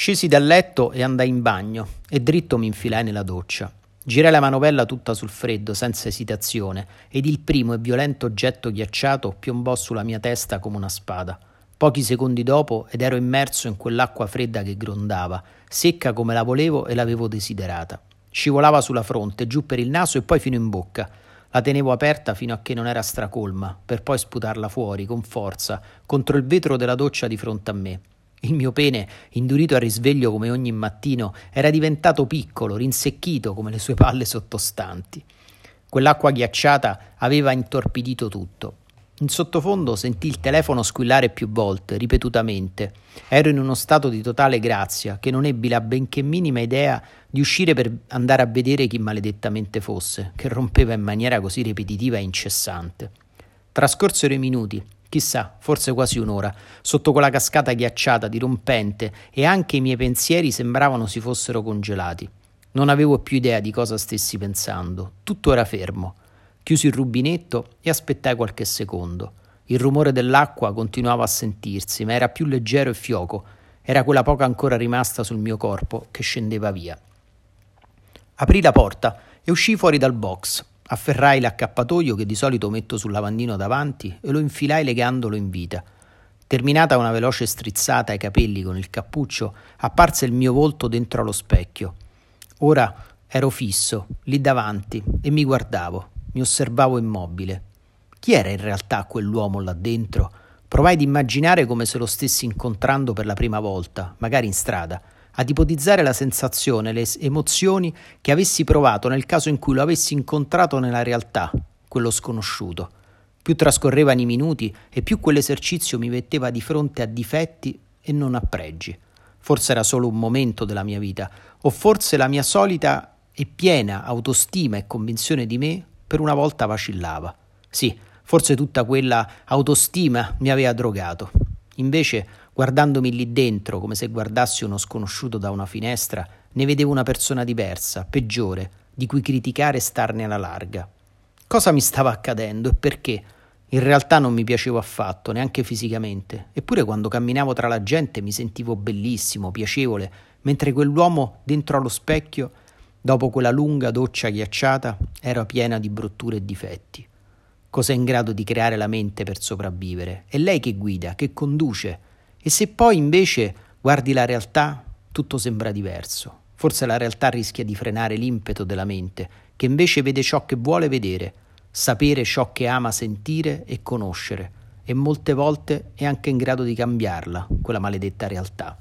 Scesi dal letto e andai in bagno e dritto mi infilai nella doccia. Girai la manovella tutta sul freddo, senza esitazione, ed il primo e violento oggetto ghiacciato piombò sulla mia testa come una spada. Pochi secondi dopo ed ero immerso in quell'acqua fredda che grondava, secca come la volevo e l'avevo desiderata. Scivolava sulla fronte, giù per il naso e poi fino in bocca. La tenevo aperta fino a che non era stracolma, per poi sputarla fuori con forza contro il vetro della doccia di fronte a me. Il mio pene, indurito a risveglio come ogni mattino, era diventato piccolo, rinsecchito come le sue palle sottostanti. Quell'acqua ghiacciata aveva intorpidito tutto. In sottofondo sentii il telefono squillare più volte, ripetutamente. Ero in uno stato di totale grazia, che non ebbi la benché minima idea di uscire per andare a vedere chi maledettamente fosse, che rompeva in maniera così ripetitiva e incessante. Trascorsero i minuti, Chissà, forse quasi un'ora, sotto quella cascata ghiacciata, dirompente, e anche i miei pensieri sembravano si fossero congelati. Non avevo più idea di cosa stessi pensando. Tutto era fermo. Chiusi il rubinetto e aspettai qualche secondo. Il rumore dell'acqua continuava a sentirsi, ma era più leggero e fioco. Era quella poca ancora rimasta sul mio corpo che scendeva via. Aprì la porta e uscii fuori dal box. Afferrai l'accappatoio che di solito metto sul lavandino davanti e lo infilai legandolo in vita. Terminata una veloce strizzata ai capelli con il cappuccio, apparse il mio volto dentro allo specchio. Ora ero fisso, lì davanti, e mi guardavo, mi osservavo immobile. Chi era in realtà quell'uomo là dentro? Provai ad immaginare come se lo stessi incontrando per la prima volta, magari in strada ad ipotizzare la sensazione, le emozioni che avessi provato nel caso in cui lo avessi incontrato nella realtà, quello sconosciuto. Più trascorrevano i minuti e più quell'esercizio mi metteva di fronte a difetti e non a pregi. Forse era solo un momento della mia vita, o forse la mia solita e piena autostima e convinzione di me per una volta vacillava. Sì, forse tutta quella autostima mi aveva drogato. Invece Guardandomi lì dentro, come se guardassi uno sconosciuto da una finestra, ne vedevo una persona diversa, peggiore, di cui criticare e starne alla larga. Cosa mi stava accadendo e perché? In realtà non mi piacevo affatto, neanche fisicamente, eppure quando camminavo tra la gente mi sentivo bellissimo, piacevole, mentre quell'uomo dentro allo specchio, dopo quella lunga doccia ghiacciata, era piena di brutture e difetti. Cosa è in grado di creare la mente per sopravvivere? È lei che guida, che conduce, e se poi invece guardi la realtà, tutto sembra diverso. Forse la realtà rischia di frenare l'impeto della mente, che invece vede ciò che vuole vedere, sapere ciò che ama sentire e conoscere, e molte volte è anche in grado di cambiarla, quella maledetta realtà.